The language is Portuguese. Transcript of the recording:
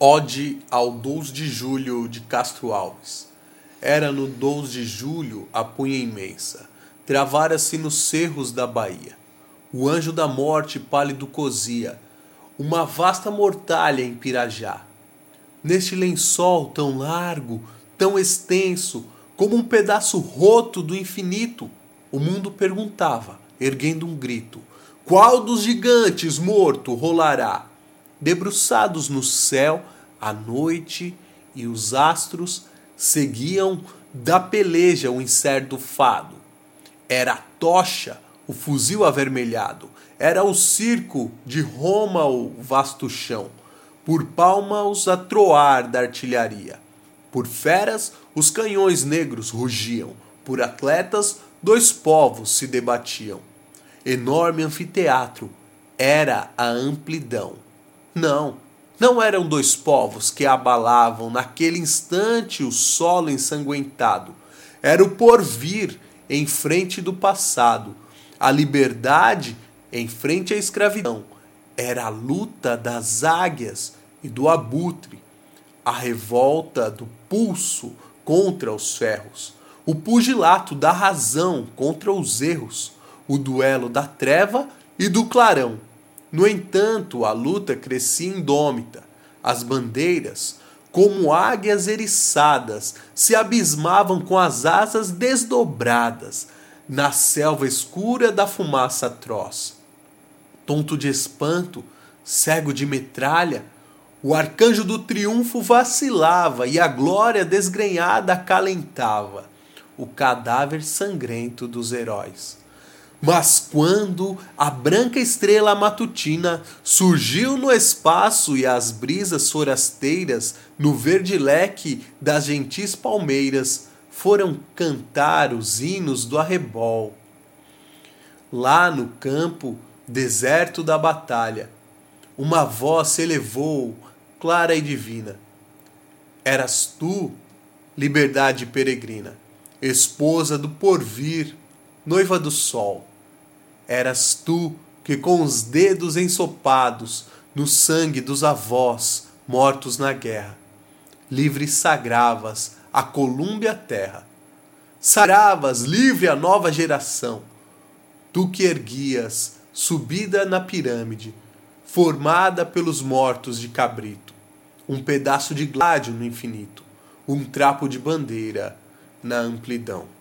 Ode ao 12 de julho de Castro Alves. Era no 12 de julho a punha imensa, travara-se nos cerros da Bahia. O anjo da morte pálido cozia, uma vasta mortalha em Pirajá. Neste lençol tão largo, tão extenso, como um pedaço roto do infinito, o mundo perguntava, erguendo um grito: Qual dos gigantes morto rolará? Debruçados no céu, a noite e os astros seguiam da peleja o incerto fado. Era a tocha, o fuzil avermelhado, era o circo de Roma o vasto chão, por palmas a troar da artilharia. Por feras, os canhões negros rugiam, por atletas, dois povos se debatiam. Enorme anfiteatro era a amplidão. Não, não eram dois povos que abalavam naquele instante o solo ensanguentado. Era o porvir em frente do passado, a liberdade em frente à escravidão. Era a luta das águias e do abutre, a revolta do pulso contra os ferros, o pugilato da razão contra os erros, o duelo da treva e do clarão no entanto, a luta crescia indômita. As bandeiras, como águias eriçadas, se abismavam com as asas desdobradas na selva escura da fumaça atroz. Tonto de espanto, cego de metralha, o arcanjo do triunfo vacilava e a glória desgrenhada acalentava o cadáver sangrento dos heróis. Mas quando a branca estrela matutina surgiu no espaço e as brisas forasteiras, no verde leque das gentis palmeiras, foram cantar os hinos do arrebol. Lá no campo, deserto da batalha, uma voz se elevou, clara e divina. Eras tu, liberdade peregrina, esposa do porvir, noiva do sol Eras tu que, com os dedos ensopados no sangue dos avós mortos na guerra, livre sagravas a Colúmbia terra. Sagravas livre a nova geração. Tu que erguias, subida na pirâmide, formada pelos mortos de cabrito, um pedaço de gládio no infinito, um trapo de bandeira na amplidão.